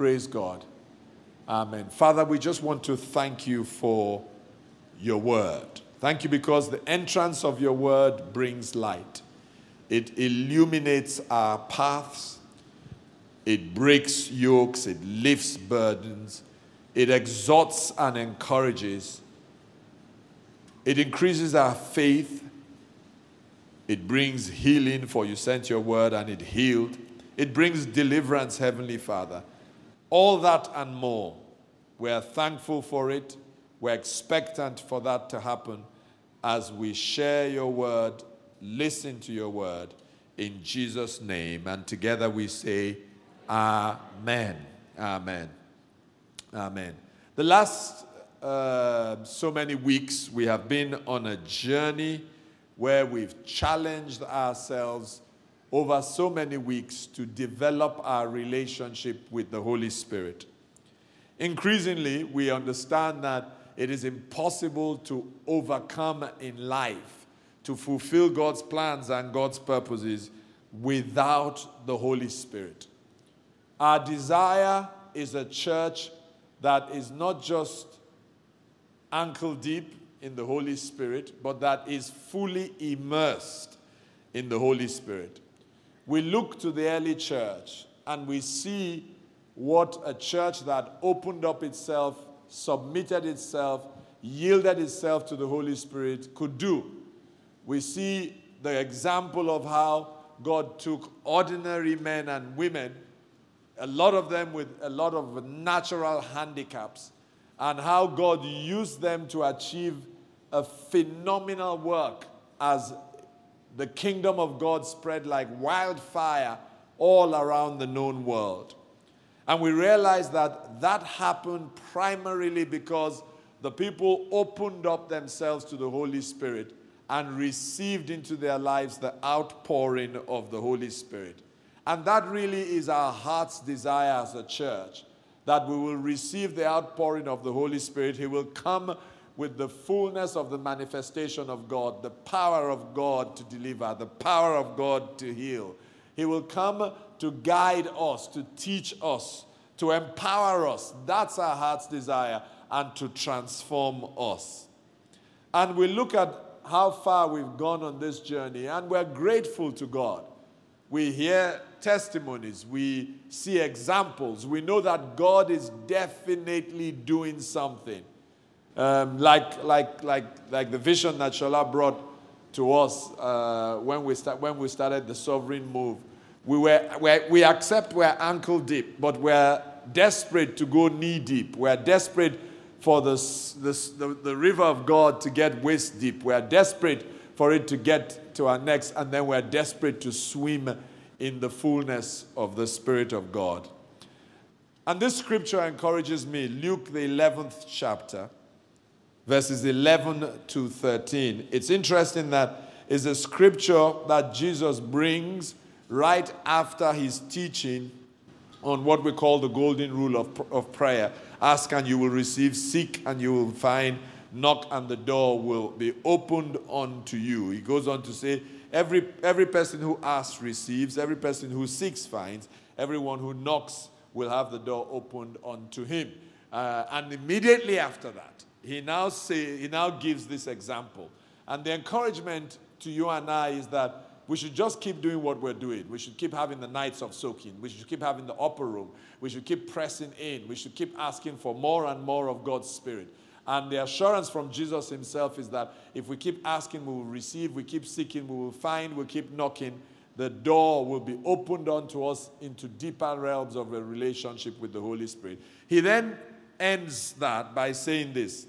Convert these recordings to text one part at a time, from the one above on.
Praise God. Amen. Father, we just want to thank you for your word. Thank you because the entrance of your word brings light. It illuminates our paths, it breaks yokes, it lifts burdens, it exhorts and encourages, it increases our faith, it brings healing, for you sent your word and it healed. It brings deliverance, Heavenly Father. All that and more. We're thankful for it. We're expectant for that to happen as we share your word, listen to your word in Jesus' name. And together we say, Amen. Amen. Amen. The last uh, so many weeks, we have been on a journey where we've challenged ourselves over so many weeks to develop our relationship with the Holy Spirit. Increasingly, we understand that it is impossible to overcome in life, to fulfill God's plans and God's purposes without the Holy Spirit. Our desire is a church that is not just ankle deep in the Holy Spirit, but that is fully immersed in the Holy Spirit we look to the early church and we see what a church that opened up itself, submitted itself, yielded itself to the Holy Spirit could do. We see the example of how God took ordinary men and women, a lot of them with a lot of natural handicaps, and how God used them to achieve a phenomenal work as the kingdom of God spread like wildfire all around the known world. And we realize that that happened primarily because the people opened up themselves to the Holy Spirit and received into their lives the outpouring of the Holy Spirit. And that really is our heart's desire as a church that we will receive the outpouring of the Holy Spirit. He will come with the fullness of the manifestation of God, the power of God to deliver, the power of God to heal. He will come to guide us, to teach us, to empower us. That's our heart's desire, and to transform us. And we look at how far we've gone on this journey, and we're grateful to God. We hear testimonies, we see examples, we know that God is definitely doing something. Um, like, like, like, like the vision that Shola brought to us uh, when, we start, when we started the sovereign move. We, were, we, we accept we're ankle deep, but we're desperate to go knee deep. We're desperate for this, the, the river of God to get waist deep. We're desperate for it to get to our necks, and then we're desperate to swim in the fullness of the Spirit of God. And this scripture encourages me, Luke, the 11th chapter verses 11 to 13. It's interesting that is a scripture that Jesus brings right after his teaching on what we call the golden rule of, of prayer. Ask and you will receive, seek and you will find, knock and the door will be opened unto you. He goes on to say, every, every person who asks receives, every person who seeks finds, everyone who knocks will have the door opened unto him. Uh, and immediately after that, he now say he now gives this example. And the encouragement to you and I is that we should just keep doing what we're doing. We should keep having the nights of soaking. We should keep having the upper room. We should keep pressing in. We should keep asking for more and more of God's Spirit. And the assurance from Jesus himself is that if we keep asking, we will receive. We keep seeking, we will find. We keep knocking. The door will be opened unto us into deeper realms of a relationship with the Holy Spirit. He then ends that by saying this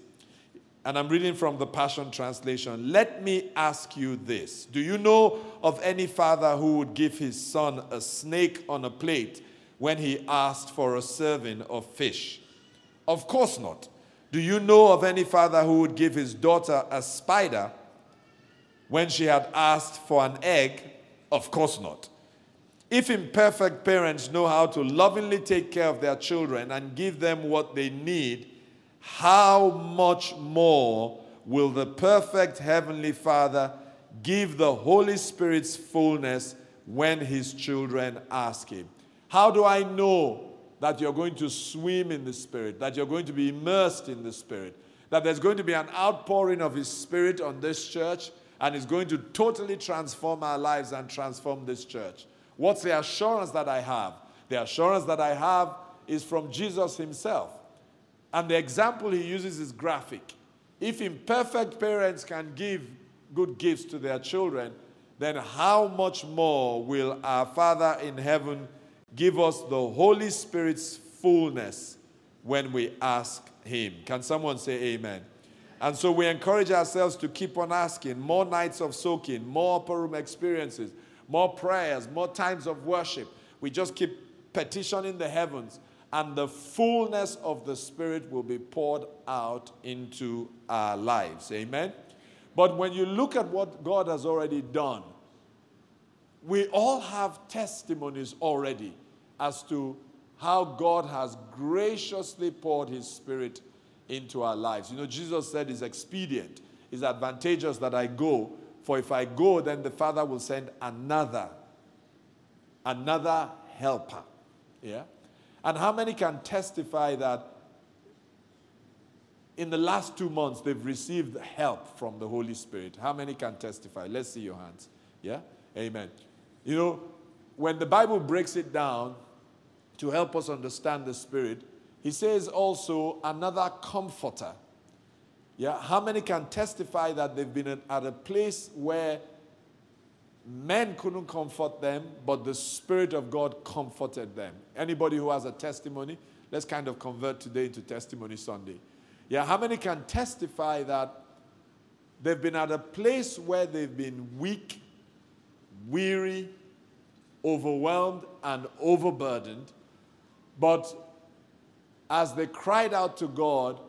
and I'm reading from the Passion Translation. Let me ask you this Do you know of any father who would give his son a snake on a plate when he asked for a serving of fish? Of course not. Do you know of any father who would give his daughter a spider when she had asked for an egg? Of course not. If imperfect parents know how to lovingly take care of their children and give them what they need, how much more will the perfect Heavenly Father give the Holy Spirit's fullness when His children ask Him? How do I know that you're going to swim in the Spirit, that you're going to be immersed in the Spirit, that there's going to be an outpouring of His Spirit on this church, and it's going to totally transform our lives and transform this church? What's the assurance that I have? The assurance that I have is from Jesus Himself. And the example He uses is graphic. If imperfect parents can give good gifts to their children, then how much more will our Father in heaven? give us the Holy Spirit's fullness when we ask Him. Can someone say amen? And so we encourage ourselves to keep on asking more nights of soaking, more upper room experiences, more prayers, more times of worship. We just keep petitioning the heavens, and the fullness of the Spirit will be poured out into our lives. Amen? But when you look at what God has already done, we all have testimonies already as to how God has graciously poured his spirit into our lives. You know, Jesus said it's expedient, it's advantageous that I go, for if I go, then the Father will send another, another helper. Yeah? And how many can testify that in the last two months they've received help from the Holy Spirit? How many can testify? Let's see your hands. Yeah? Amen. You know, when the Bible breaks it down, to help us understand the Spirit, he says also another comforter. Yeah, how many can testify that they've been at a place where men couldn't comfort them, but the Spirit of God comforted them? Anybody who has a testimony? Let's kind of convert today into Testimony Sunday. Yeah, how many can testify that they've been at a place where they've been weak, weary, overwhelmed, and overburdened, but as they cried out to God,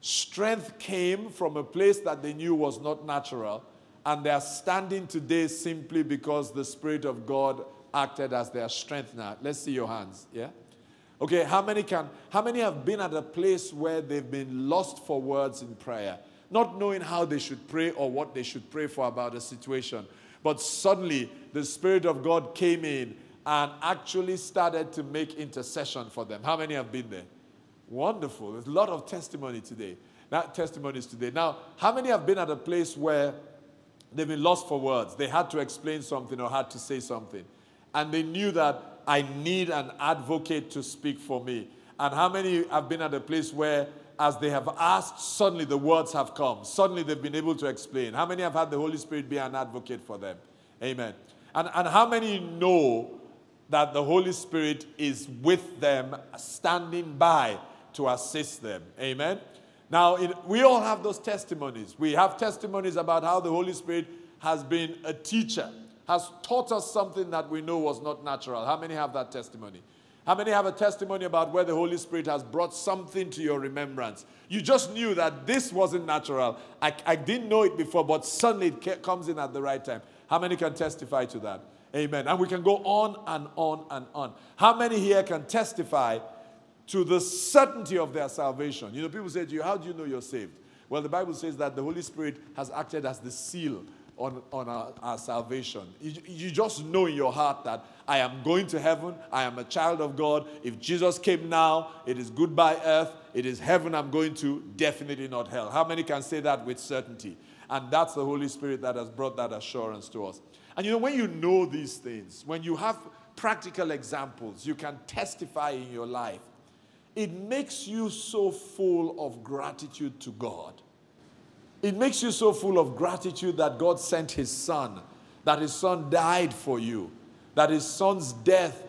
strength came from a place that they knew was not natural. And they are standing today simply because the Spirit of God acted as their strength now. Let's see your hands. Yeah? Okay, how many can how many have been at a place where they've been lost for words in prayer, not knowing how they should pray or what they should pray for about a situation, but suddenly the Spirit of God came in and actually started to make intercession for them. How many have been there? Wonderful. There's a lot of testimony today. Not testimonies today. Now, how many have been at a place where they've been lost for words? They had to explain something or had to say something. And they knew that I need an advocate to speak for me. And how many have been at a place where, as they have asked, suddenly the words have come? Suddenly they've been able to explain. How many have had the Holy Spirit be an advocate for them? Amen. And, and how many know that the Holy Spirit is with them, standing by to assist them. Amen. Now, it, we all have those testimonies. We have testimonies about how the Holy Spirit has been a teacher, has taught us something that we know was not natural. How many have that testimony? How many have a testimony about where the Holy Spirit has brought something to your remembrance? You just knew that this wasn't natural. I, I didn't know it before, but suddenly it comes in at the right time. How many can testify to that? Amen. And we can go on and on and on. How many here can testify to the certainty of their salvation? You know, people say to you, How do you know you're saved? Well, the Bible says that the Holy Spirit has acted as the seal on, on our, our salvation. You, you just know in your heart that I am going to heaven, I am a child of God. If Jesus came now, it is goodbye earth, it is heaven I'm going to, definitely not hell. How many can say that with certainty? And that's the Holy Spirit that has brought that assurance to us. And you know, when you know these things, when you have practical examples, you can testify in your life, it makes you so full of gratitude to God. It makes you so full of gratitude that God sent His Son, that His Son died for you, that His Son's death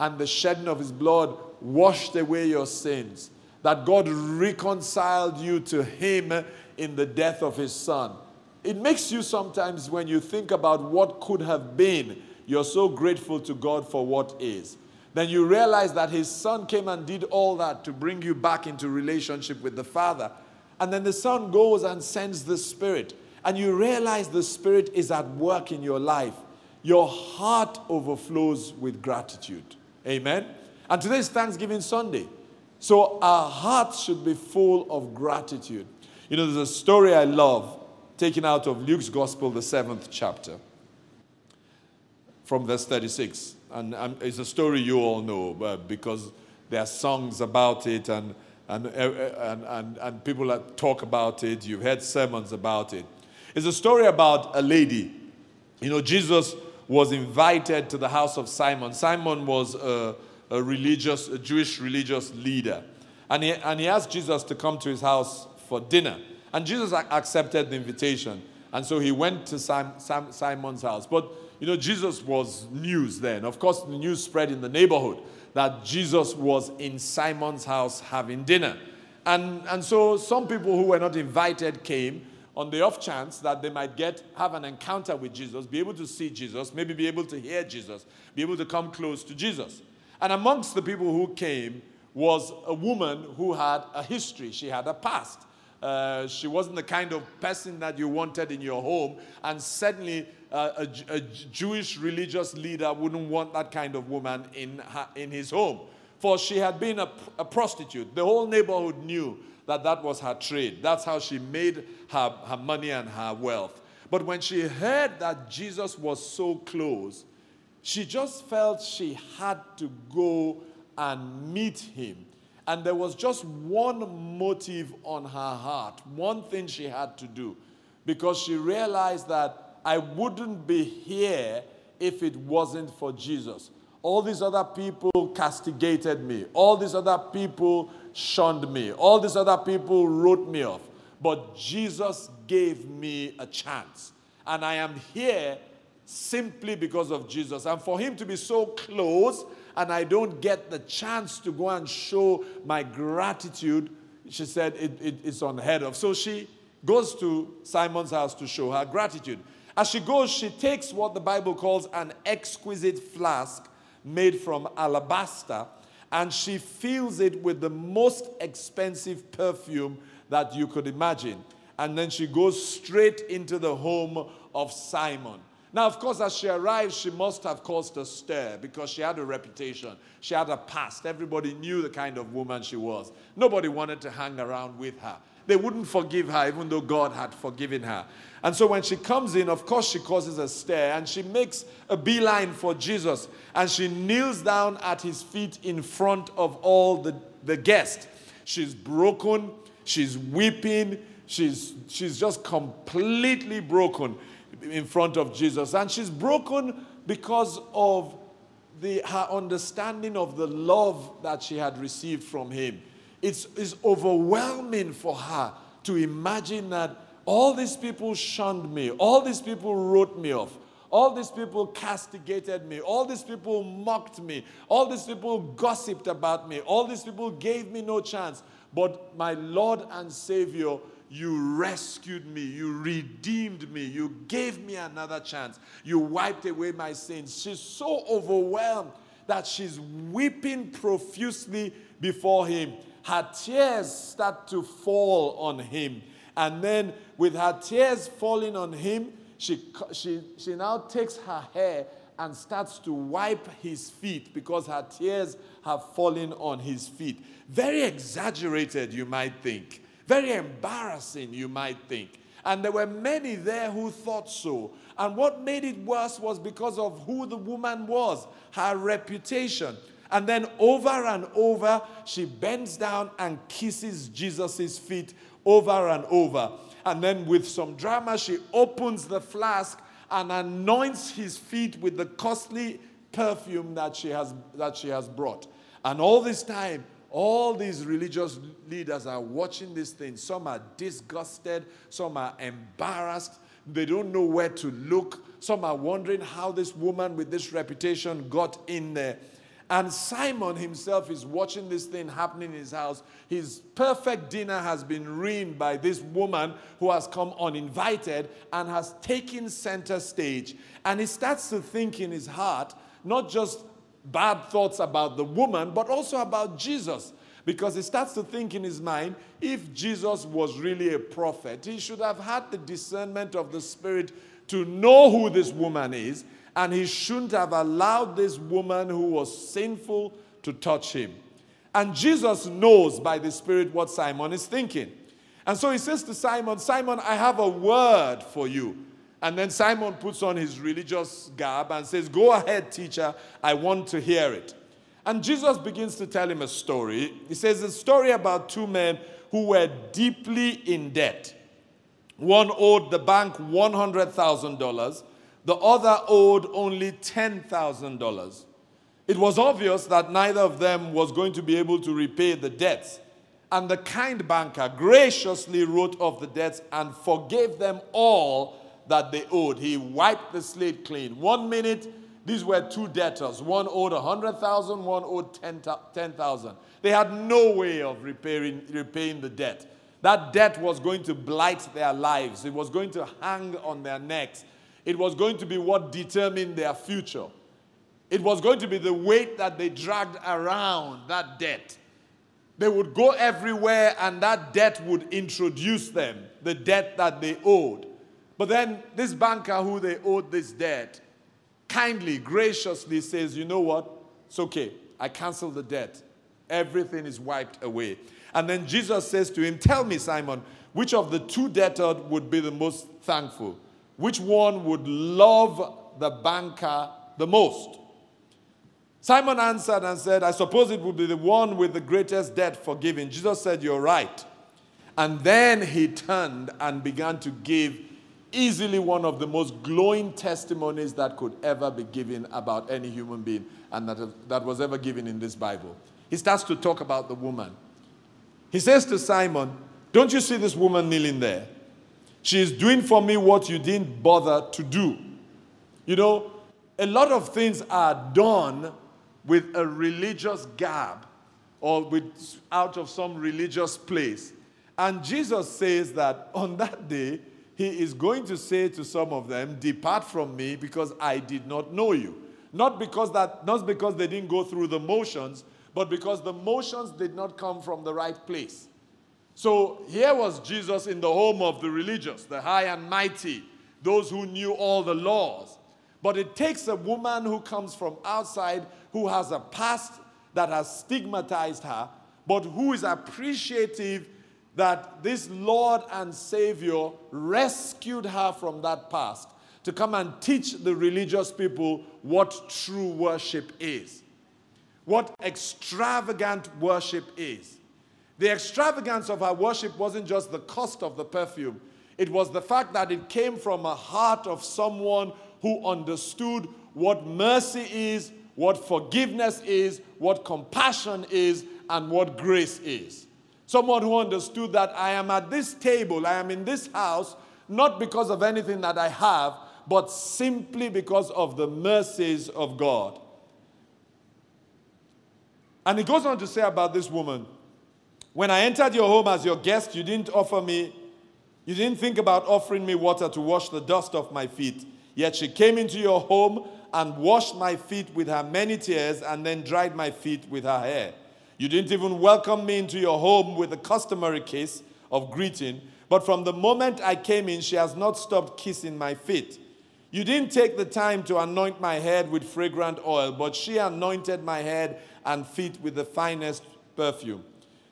and the shedding of His blood washed away your sins, that God reconciled you to Him in the death of His Son it makes you sometimes, when you think about what could have been, you're so grateful to God for what is. Then you realize that his son came and did all that to bring you back into relationship with the Father. And then the son goes and sends the Spirit. And you realize the Spirit is at work in your life. Your heart overflows with gratitude. Amen. And today is Thanksgiving Sunday. So our hearts should be full of gratitude. You know, there's a story I love taken out of Luke's Gospel, the seventh chapter, from verse 36. And um, it's a story you all know uh, because there are songs about it and, and, uh, and, and, and people that talk about it. You've heard sermons about it. It's a story about a lady. You know, Jesus was invited to the house of Simon. Simon was a, a religious, a Jewish religious leader. And he, and he asked Jesus to come to his house for dinner. And Jesus accepted the invitation. And so he went to Simon's house. But you know, Jesus was news then. Of course, the news spread in the neighborhood that Jesus was in Simon's house having dinner. And, and so some people who were not invited came on the off chance that they might get have an encounter with Jesus, be able to see Jesus, maybe be able to hear Jesus, be able to come close to Jesus. And amongst the people who came was a woman who had a history, she had a past. Uh, she wasn't the kind of person that you wanted in your home, and certainly a, a, Jewish religious leader wouldn't want that kind of woman in, her, in his home. For she had been a, a prostitute. The whole neighborhood knew that that was her trade. That's how she made her, her money and her wealth. But when she heard that Jesus was so close, she just felt she had to go and meet him. And there was just one motive on her heart, one thing she had to do, because she realized that I wouldn't be here if it wasn't for Jesus. All these other people castigated me, all these other people shunned me, all these other people wrote me off. But Jesus gave me a chance. And I am here simply because of Jesus. And for him to be so close and I don't get the chance to go and show my gratitude, she said it, it, it's unheard of. So she goes to Simon's house to show her gratitude. As she goes, she takes what the Bible calls an exquisite flask made from alabaster and she fills it with the most expensive perfume that you could imagine. And then she goes straight into the home of Simon. Now, of course, as she arrives, she must have caused a stir because she had a reputation. She had a past. Everybody knew the kind of woman she was. Nobody wanted to hang around with her. They wouldn't forgive her, even though God had forgiven her. And so when she comes in, of course, she causes a stir and she makes a beeline for Jesus and she kneels down at his feet in front of all the, the guests. She's broken, she's weeping, she's, she's just completely broken in front of Jesus. And she's broken because of the, her understanding of the love that she had received from him. It's, it's overwhelming for her to imagine that all these people shunned me, all these people wrote me off, all these people castigated me, all these people mocked me, all these people gossiped about me, all these people gave me no chance. But my Lord and Savior you rescued me. You redeemed me. You gave me another chance. You wiped away my sins. She's so overwhelmed that she's weeping profusely before him. Her tears start to fall on him. And then, with her tears falling on him, she, she, she now takes her hair and starts to wipe his feet because her tears have fallen on his feet. Very exaggerated, you might think. Very embarrassing, you might think. And there were many there who thought so. And what made it worse was because of who the woman was, her reputation. And then over and over, she bends down and kisses Jesus' feet over and over. And then, with some drama, she opens the flask and anoints his feet with the costly perfume that she has, that she has brought. And all this time, all these religious leaders are watching this thing. Some are disgusted, some are embarrassed, they don't know where to look. Some are wondering how this woman with this reputation got in there. And Simon himself is watching this thing happening in his house. His perfect dinner has been ruined by this woman who has come uninvited and has taken center stage. And he starts to think in his heart, not just bad thoughts about the woman, but also about Jesus. Because he starts to think in his mind if Jesus was really a prophet, he should have had the discernment of the Spirit to know who this woman is, and he shouldn't have allowed this woman who was sinful to touch him. And Jesus knows by the Spirit what Simon is thinking. And so he says to Simon, Simon, I have a word for you. And then Simon puts on his religious garb and says, Go ahead, teacher, I want to hear it. And Jesus begins to tell him a story. He says, A story about two men who were deeply in debt. One owed the bank $100,000, the other owed only $10,000. It was obvious that neither of them was going to be able to repay the debts. And the kind banker graciously wrote off the debts and forgave them all that they owed. He wiped the slate clean. One minute, these were two debtors. One owed 100,000, one owed 10,000. They had no way of repairing, repaying the debt. That debt was going to blight their lives, it was going to hang on their necks, it was going to be what determined their future. It was going to be the weight that they dragged around that debt. They would go everywhere, and that debt would introduce them, the debt that they owed. But then this banker who they owed this debt kindly, graciously says, You know what? It's okay. I cancel the debt. Everything is wiped away. And then Jesus says to him, Tell me, Simon, which of the two debtors would be the most thankful? Which one would love the banker the most? Simon answered and said, I suppose it would be the one with the greatest debt forgiven. Jesus said, You're right. And then he turned and began to give easily one of the most glowing testimonies that could ever be given about any human being and that, that was ever given in this Bible. He starts to talk about the woman. He says to Simon, Don't you see this woman kneeling there? She is doing for me what you didn't bother to do. You know, a lot of things are done with a religious garb or with, out of some religious place. And Jesus says that on that day, he is going to say to some of them, Depart from me because I did not know you. Not because that, not because they didn't go through the motions, but because the motions did not come from the right place. So here was Jesus in the home of the religious, the high and mighty, those who knew all the laws. But it takes a woman who comes from outside, who has a past that has stigmatized her, but who is appreciative that this Lord and Savior rescued her from that past to come and teach the religious people what true worship is, what extravagant worship is. The extravagance of her worship wasn't just the cost of the perfume, it was the fact that it came from a heart of someone who understood what mercy is, what forgiveness is, what compassion is, and what grace is. Someone who understood that I am at this table, I am in this house, not because of anything that I have, but simply because of the mercies of God. And he goes on to say about this woman When I entered your home as your guest, you didn't offer me, you didn't think about offering me water to wash the dust off my feet. Yet she came into your home and washed my feet with her many tears and then dried my feet with her hair. You didn't even welcome me into your home with the customary kiss of greeting, but from the moment I came in, she has not stopped kissing my feet. You didn't take the time to anoint my head with fragrant oil, but she anointed my head and feet with the finest perfume.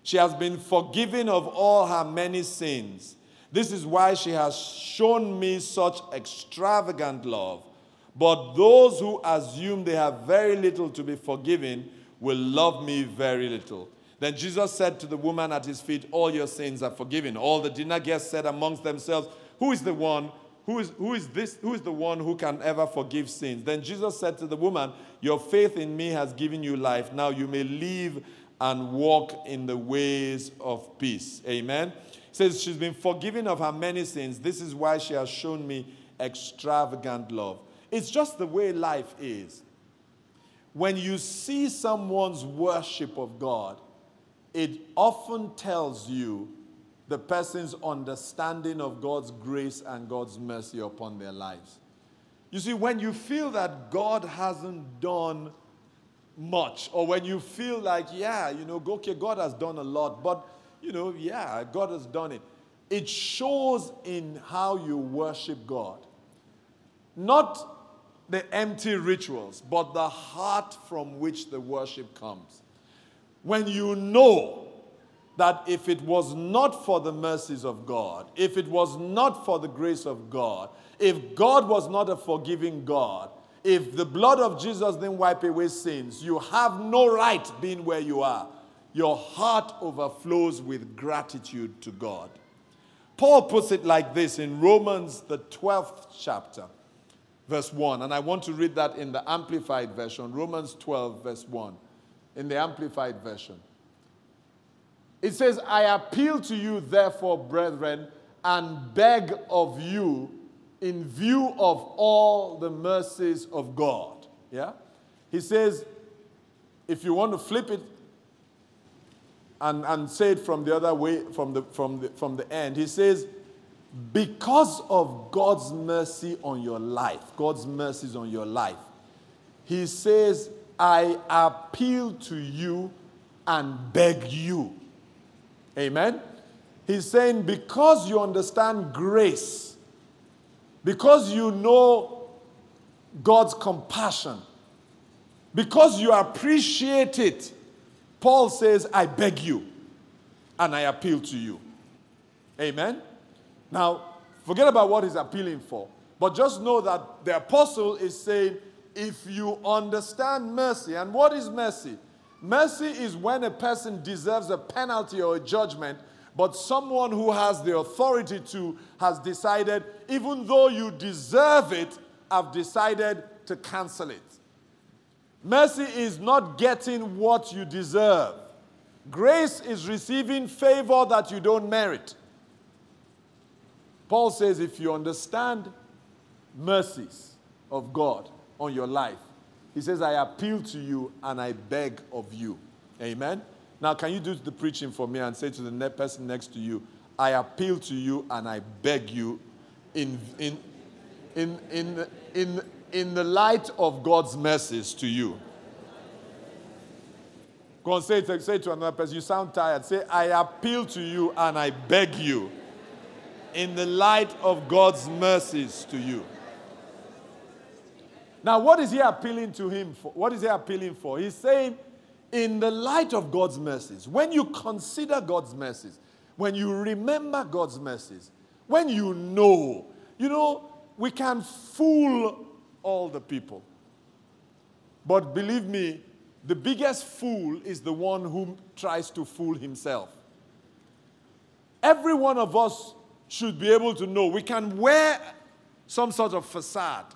She has been forgiven of all her many sins. This is why she has shown me such extravagant love. But those who assume they have very little to be forgiven will love me very little. Then Jesus said to the woman at his feet, All your sins are forgiven. All the dinner guests said amongst themselves, Who is the one? Who is, who is this? Who is the one who can ever forgive sins? Then Jesus said to the woman, Your faith in me has given you life. Now you may live and walk in the ways of peace. Amen. says she's been forgiven of her many sins. This is why she has shown me extravagant love. It's just the way life is when you see someone's worship of God, it often tells you the person's understanding of God's grace and God's mercy upon their lives. You see, when you feel that God hasn't done much, or when you feel like, yeah, you know, okay, God has done a lot, but, you know, yeah, God has done it. It shows in how you worship God. Not the empty rituals, but the heart from which the worship comes. When you know that if it was not for the mercies of God, if it was not for the grace of God, if God was not a forgiving God, if the blood of Jesus didn't wipe away sins, you have no right being where you are. Your heart overflows with gratitude to God. Paul puts it like this in Romans, the 12th chapter, verse 1. And I want to read that in the Amplified Version, Romans 12, verse 1, in the Amplified Version. It says, I appeal to you, therefore, brethren, and beg of you, in view of all the mercies of God. Yeah? He says, if you want to flip it and, and say it from the other way, from the, from, the, from the end. He says, because of God's mercy on your life, God's mercies on your life, he says, I appeal to you and beg you. Amen? He's saying, because you understand grace, because you know God's compassion, because you appreciate it, Paul says, I beg you and I appeal to you. Amen? Now, forget about what he's appealing for, but just know that the apostle is saying, if you understand mercy, and what is mercy? Mercy is when a person deserves a penalty or a judgment, but someone who has the authority to has decided, even though you deserve it, I've decided to cancel it. Mercy is not getting what you deserve. Grace is receiving favor that you don't merit. Paul says if you understand mercies of God on your life, he says, I appeal to you and I beg of you. Amen. Now, can you do the preaching for me and say to the person next to you, I appeal to you and I beg you in, in, in, in, in, in the light of God's message to you. Go and say it, say it to another person. You sound tired. Say, I appeal to you and I beg you in the light of God's mercies to you. Now, what is he appealing to him for? What is he appealing for? He's saying, in the light of God's mercies, when you consider God's mercies, when you remember God's mercies, when you know, you know, we can fool all the people. But believe me, the biggest fool is the one who tries to fool himself. Every one of us should be able to know we can wear some sort of facade,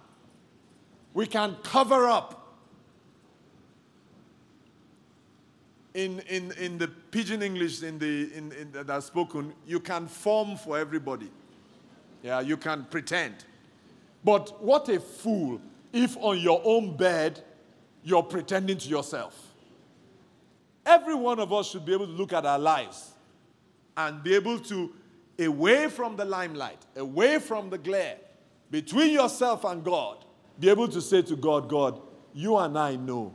we can cover up. In, in, in the pidgin English in the, in, in, that's spoken, you can form for everybody. Yeah, you can pretend. But what a fool if on your own bed you're pretending to yourself. Every one of us should be able to look at our lives and be able to, away from the limelight, away from the glare, between yourself and God, be able to say to God, God, you and I know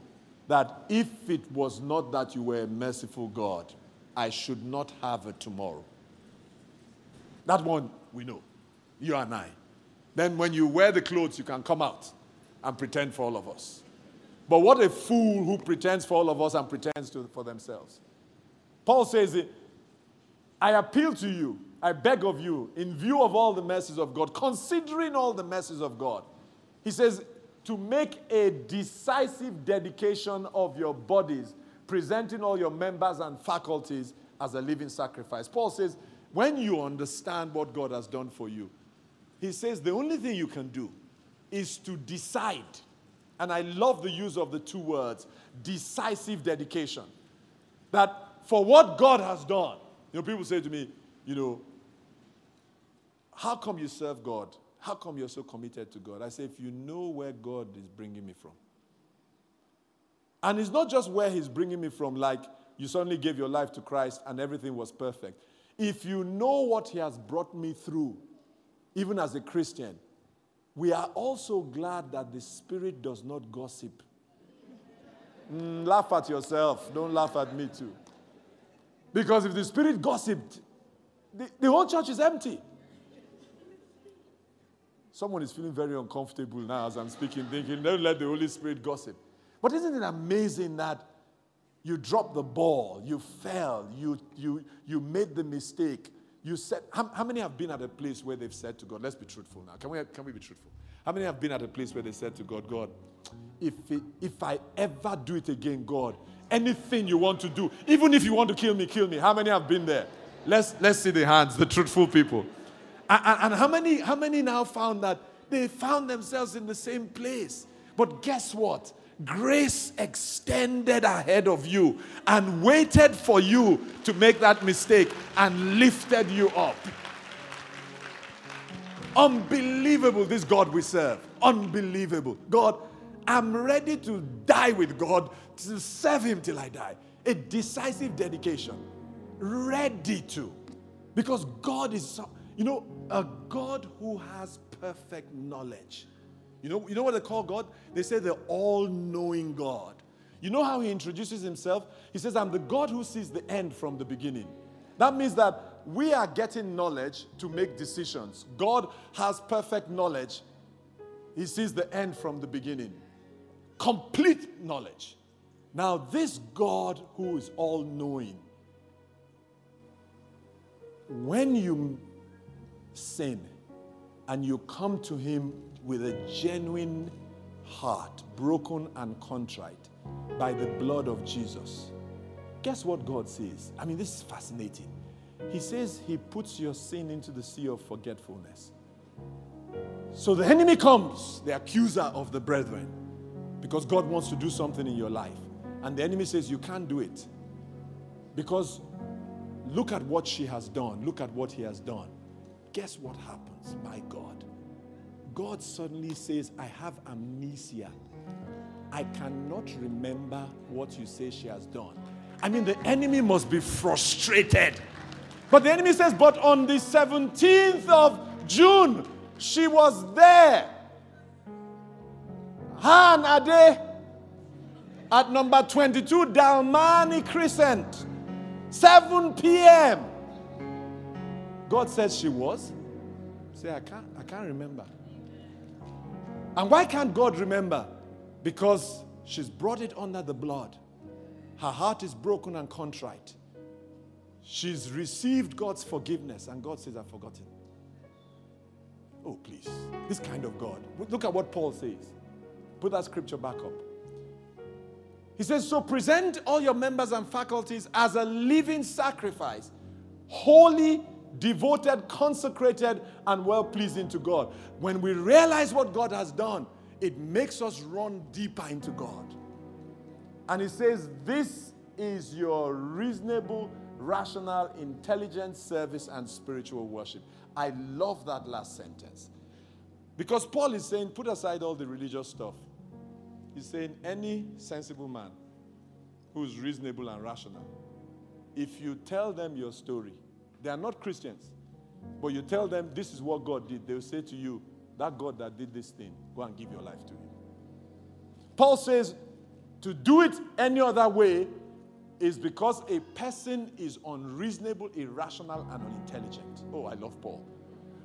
that if it was not that you were a merciful God, I should not have a tomorrow. That one we know, you and I. Then when you wear the clothes, you can come out and pretend for all of us. But what a fool who pretends for all of us and pretends to, for themselves. Paul says, I appeal to you, I beg of you, in view of all the mercies of God, considering all the mercies of God. He says, to make a decisive dedication of your bodies, presenting all your members and faculties as a living sacrifice. Paul says, when you understand what God has done for you, he says the only thing you can do is to decide and I love the use of the two words decisive dedication. That for what God has done, you know, people say to me, you know, how come you serve God? How come you're so committed to God? I say, if you know where God is bringing me from. And it's not just where He's bringing me from, like you suddenly gave your life to Christ and everything was perfect. If you know what He has brought me through, even as a Christian, we are also glad that the Spirit does not gossip. Mm, laugh at yourself. Don't laugh at me too. Because if the Spirit gossiped, the, the whole church is empty. Someone is feeling very uncomfortable now as I'm speaking, thinking, don't let the Holy Spirit gossip. But isn't it amazing that you dropped the ball, you fell, you, you, you made the mistake. You said, how, how many have been at a place where they've said to God, let's be truthful now. Can we, can we be truthful? How many have been at a place where they said to God, God, if, it, if I ever do it again, God, anything you want to do, even if you want to kill me, kill me. How many have been there? Let's, let's see the hands, the truthful people. And, how, many, how many now found that they found themselves in the same place? But guess what? Grace extended ahead of you and waited for you to make that mistake and lifted you up. Unbelievable, this God we serve. Unbelievable. God, I'm ready to die with God, to serve Him till I die. A decisive dedication. Ready to. Because God is, you know, a God who has perfect knowledge. You know, you know what they call God? They say the all knowing God. You know how he introduces himself? He says, I'm the God who sees the end from the beginning. That means that we are getting knowledge to make decisions. God has perfect knowledge. He sees the end from the beginning. Complete knowledge. Now, this God who is all knowing, when you sin and you come to Him with a genuine heart, broken and contrite by the blood of Jesus, guess what God says? I mean, this is fascinating. He says He puts your sin into the sea of forgetfulness. So the enemy comes, the accuser of the brethren, because God wants to do something in your life. And the enemy says, You can't do it. Because look at what she has done, look at what he has done. Guess what happens? My God. God suddenly says, I have amnesia. I cannot remember what you say she has done. I mean, the enemy must be frustrated. But the enemy says, But on the 17th of June, she was there. Han Ade at number 22 Dalmani Crescent, 7 p.m. God says she was. Say, I can't, I can't remember. And why can't God remember? Because she's brought it under the blood. Her heart is broken and contrite. She's received God's forgiveness, and God says, I've forgotten. Oh, please. This kind of God. Look at what Paul says. Put that scripture back up. He says, So present all your members and faculties as a living sacrifice, holy, devoted, consecrated, and well pleasing to God. When we realize what God has done, it makes us run deeper into God. And he says, This is your reasonable, rational, intelligent service and spiritual worship. I love that last sentence. Because Paul is saying, put aside all the religious stuff. He's saying, any sensible man who's reasonable and rational, if you tell them your story, they are not Christians, but you tell them this is what God did, they'll say to you, that God that did this thing, go and give your life to him. Paul says, to do it any other way is because a person is unreasonable, irrational, and unintelligent. Oh, I love Paul.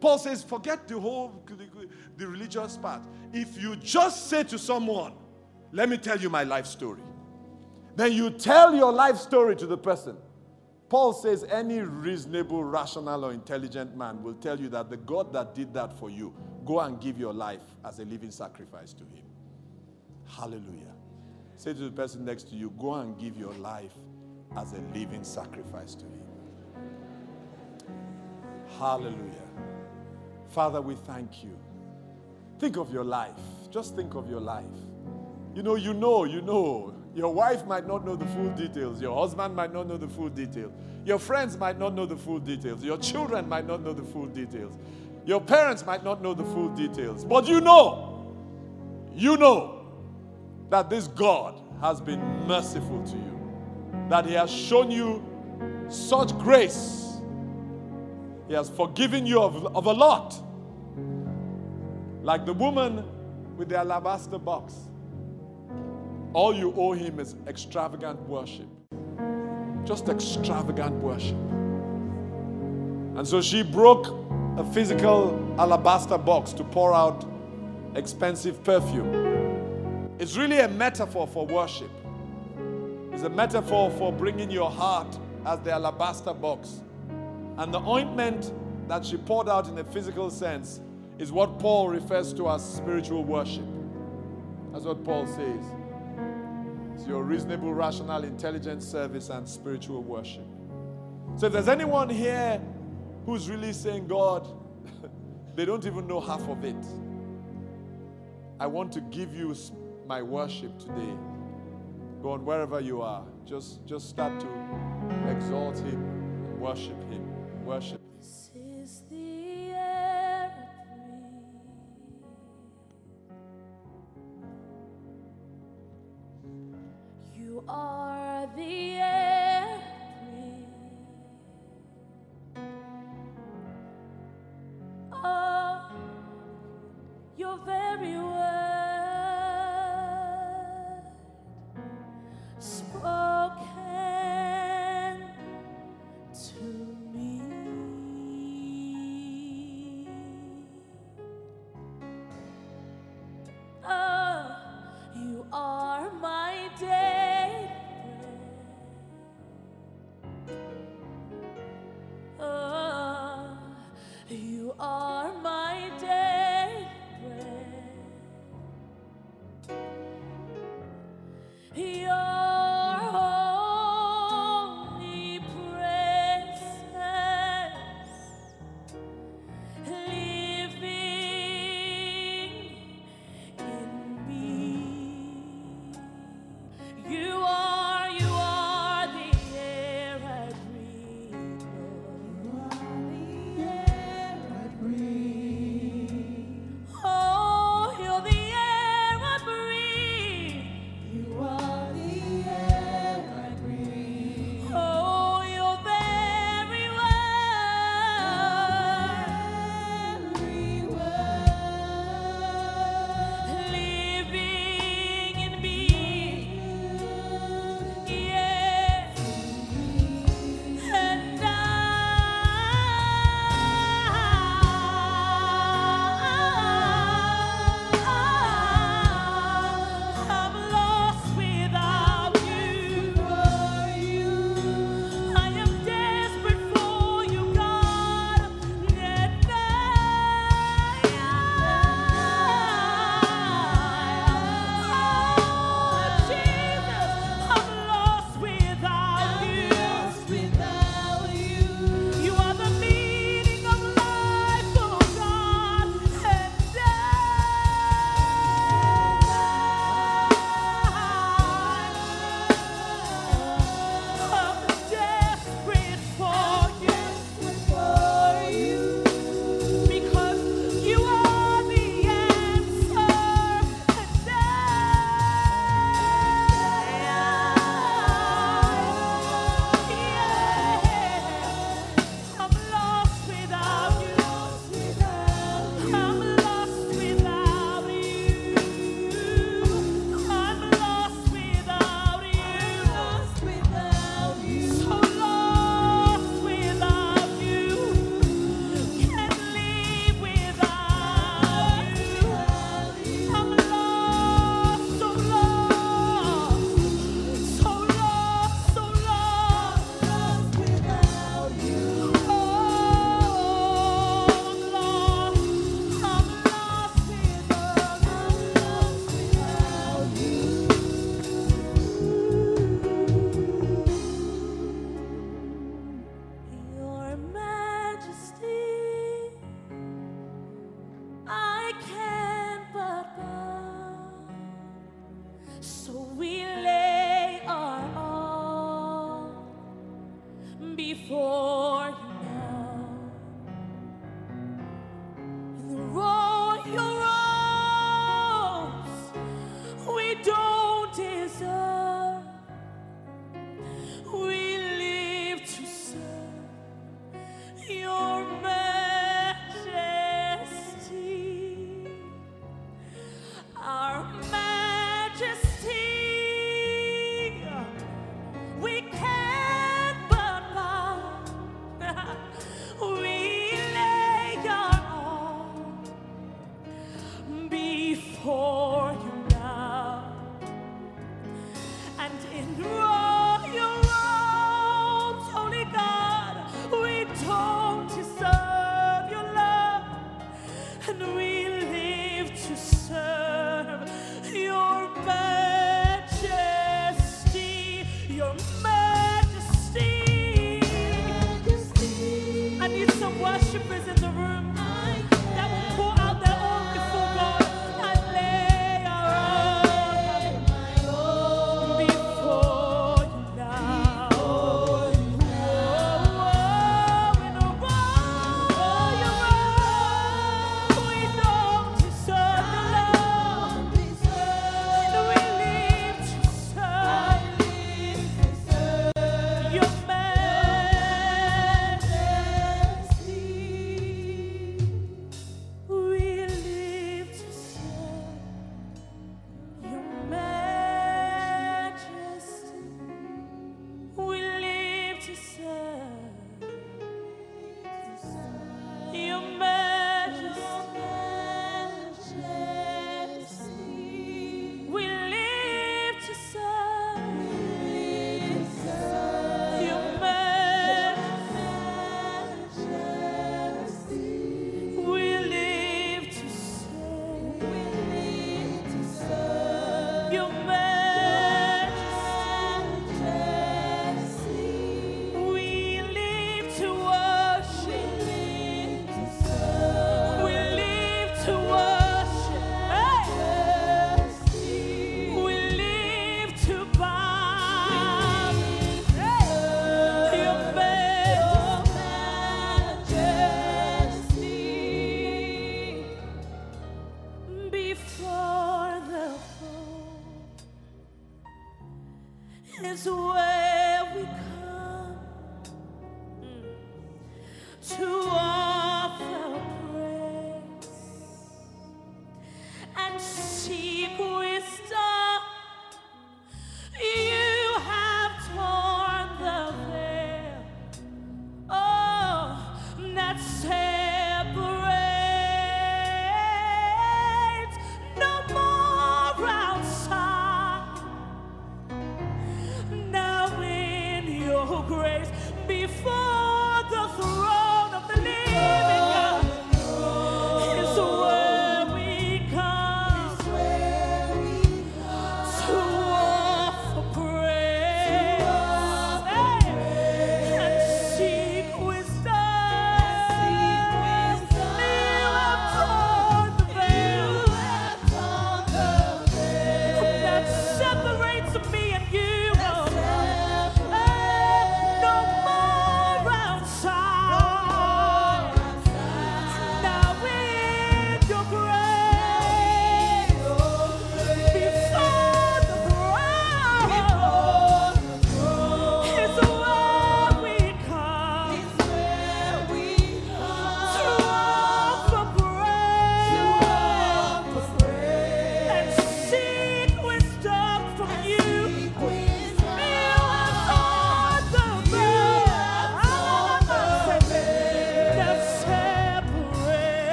Paul says, forget the whole the religious part. If you just say to someone, let me tell you my life story, then you tell your life story to the person. Paul says, any reasonable, rational, or intelligent man will tell you that the God that did that for you, go and give your life as a living sacrifice to him. Hallelujah. Say to the person next to you, go and give your life as a living sacrifice to Him. Hallelujah. Father, we thank you. Think of your life. Just think of your life. You know, you know, you know. Your wife might not know the full details. Your husband might not know the full details. Your friends might not know the full details. Your children might not know the full details. Your parents might not know the full details. But you know, you know that this God has been merciful to you, that He has shown you such grace. He has forgiven you of, of a lot. Like the woman with the alabaster box. All you owe him is extravagant worship. Just extravagant worship. And so she broke a physical alabaster box to pour out expensive perfume. It's really a metaphor for worship. It's a metaphor for bringing your heart as the alabaster box. And the ointment that she poured out in a physical sense is what Paul refers to as spiritual worship. That's what Paul says. It's your reasonable, rational, intelligent service and spiritual worship. So if there's anyone here who's really saying, God, they don't even know half of it. I want to give you my worship today. Go on wherever you are. Just, just start to exalt Him worship Him. Worship This breathe.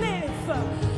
Live.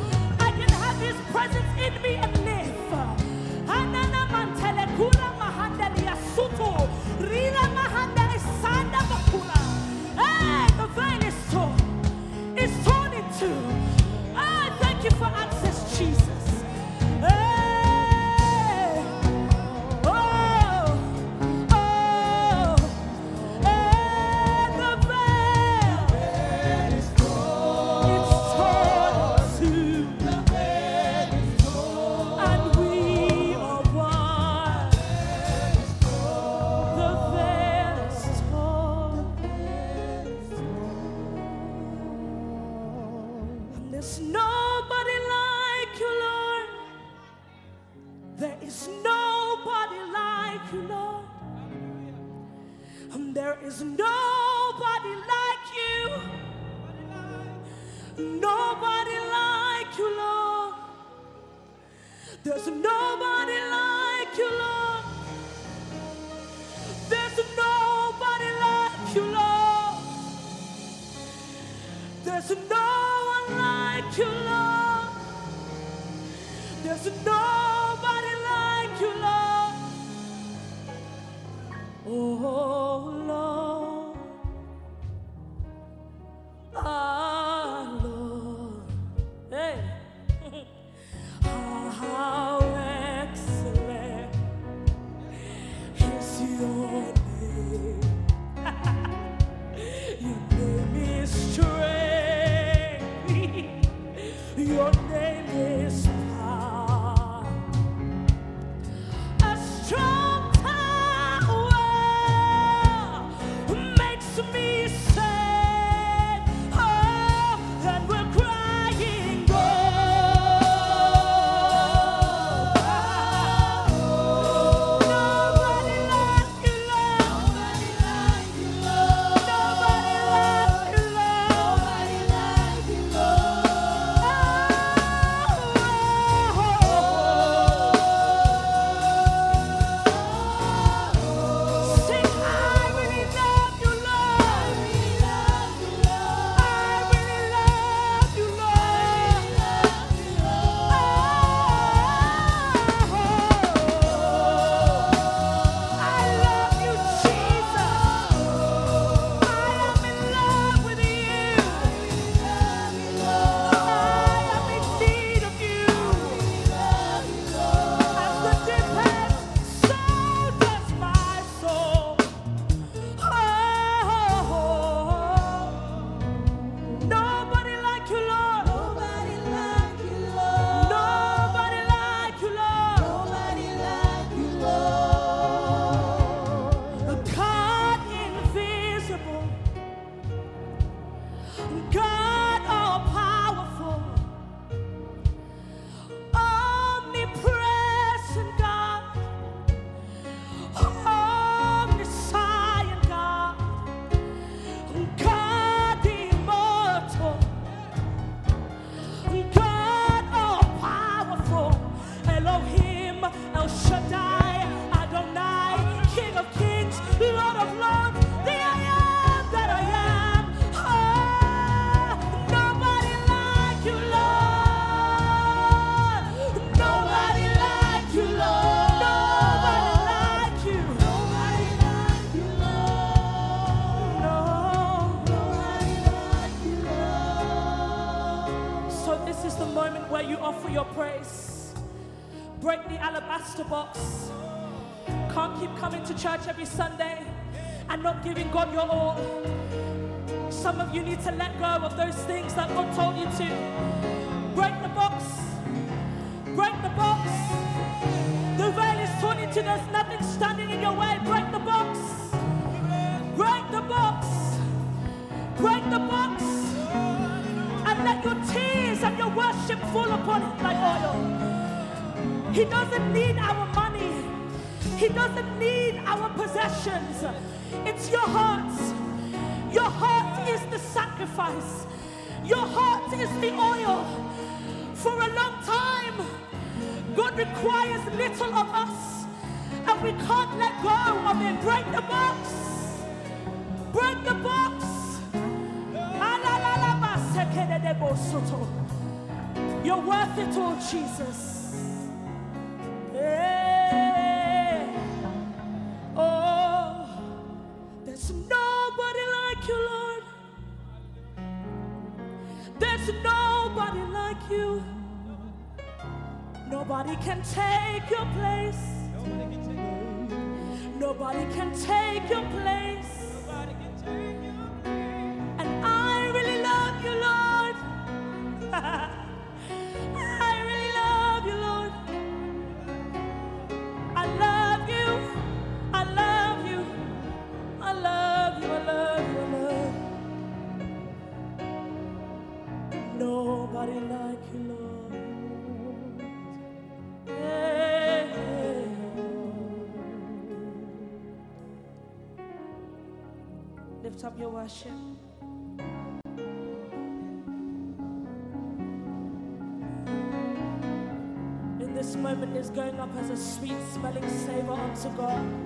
He doesn't need our money. He doesn't need our possessions. It's your heart. Your heart is the sacrifice. Your heart is the oil. For a long time, God requires little of us, and we can't let go of it. Break the box. Break the box. You're worth it all, Jesus. Like you. Nobody can take your place. Nobody can take your place. And I really love you, Lord. up your worship. In this moment is going up as a sweet smelling savor unto God.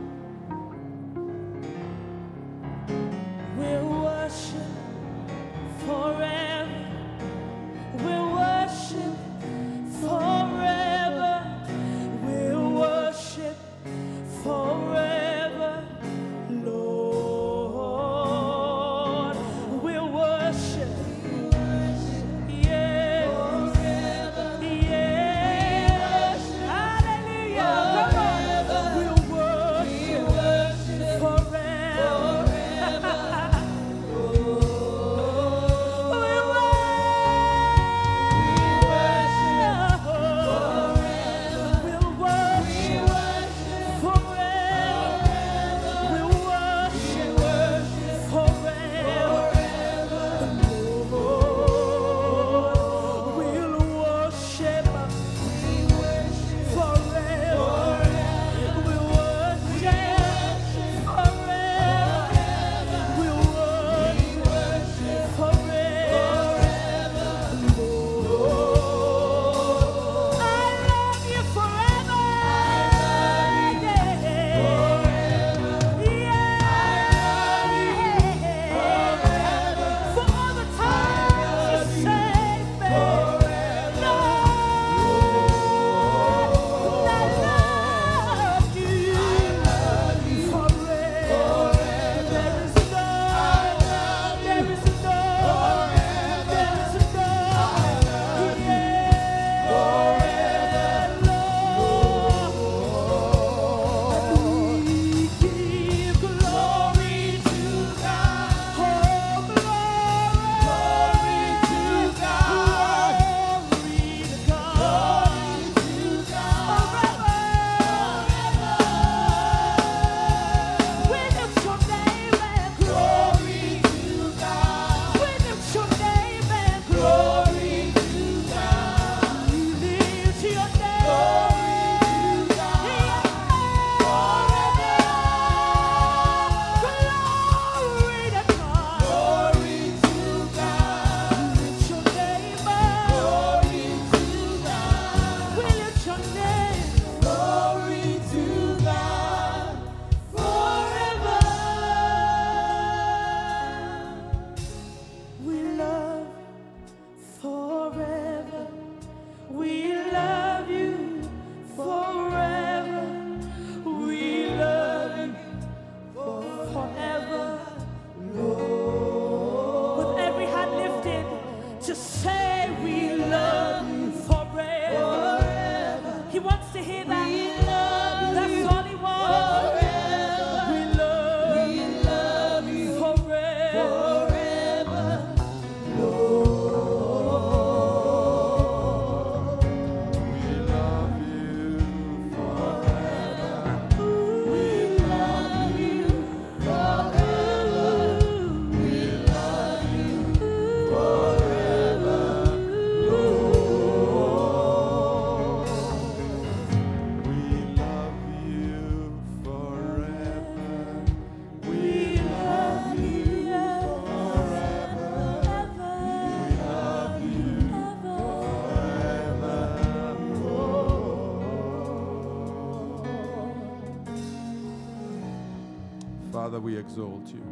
Exalt you.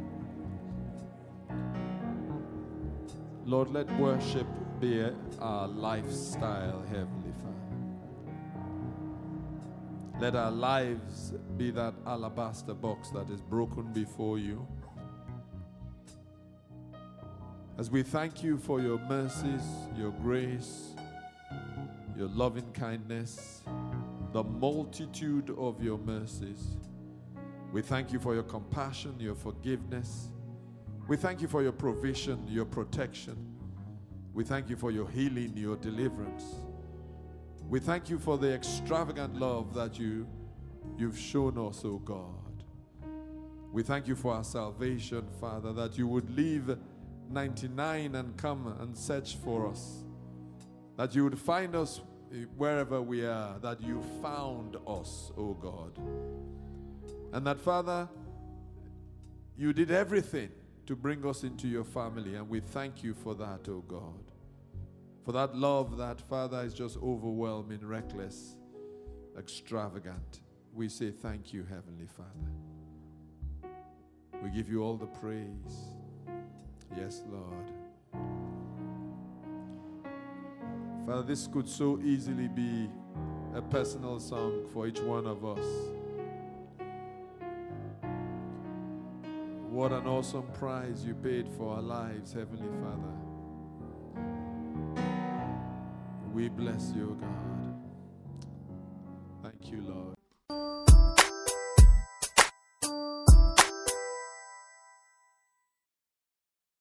Lord, let worship be our lifestyle, Heavenly Father. Let our lives be that alabaster box that is broken before you. As we thank you for your mercies, your grace, your loving kindness, the multitude of your mercies. We thank you for your compassion, your forgiveness. We thank you for your provision, your protection. We thank you for your healing, your deliverance. We thank you for the extravagant love that you, you've shown us, O God. We thank you for our salvation, Father, that you would leave 99 and come and search for us. That you would find us wherever we are, that you found us, O God. And that, Father, you did everything to bring us into your family, and we thank you for that, O God. For that love that, Father, is just overwhelming, reckless, extravagant. We say thank you, Heavenly Father. We give you all the praise. Yes, Lord. Father, this could so easily be a personal song for each one of us. What an awesome price you paid for our lives, Heavenly Father. We bless you, God. Thank you, Lord.